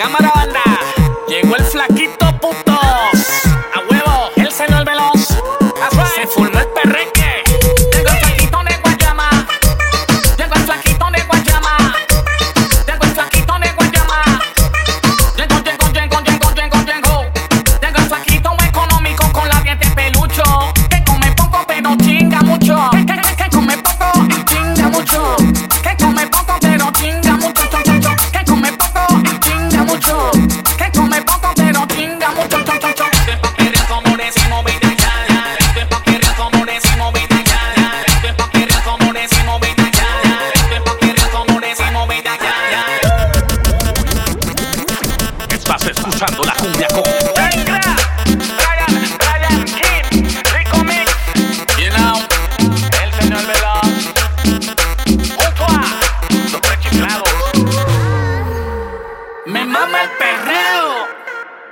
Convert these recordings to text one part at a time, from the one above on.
Camarada.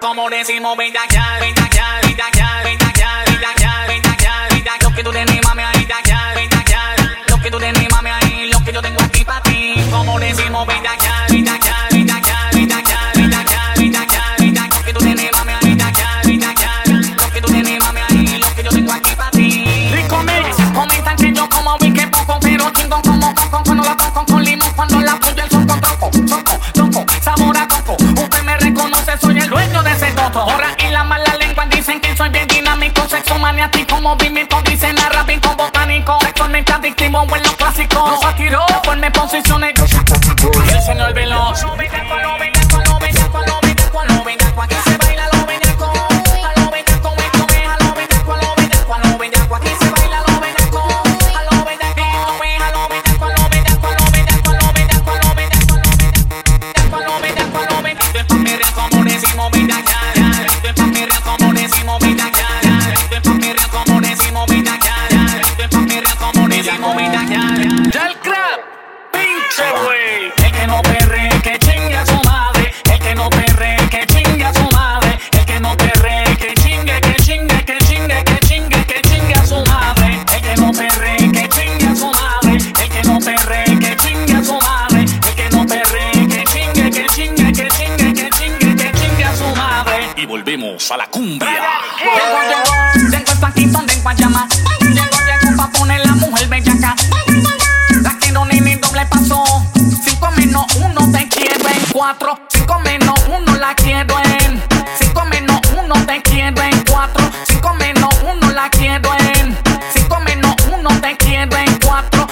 Como decimos, venta ya, venta ya, venta ya, venta ya, venta ya, venta ya, lo que tú sexo maniático, movimiento dice narrativo botánico. Sexualmente adictivo en los clásicos. Nos atiró, forme posiciones volvemos a la cumbia. Llegó, llegó, llegó el patito de Guayama. Poner la mujer bellaca. La quiero nene doble paso. Cinco menos uno te quiero en cuatro. Cinco menos uno la quiero en. Cinco menos uno te quiero en cuatro. Cinco menos uno la quiero en. Cinco menos uno te quiero en cuatro.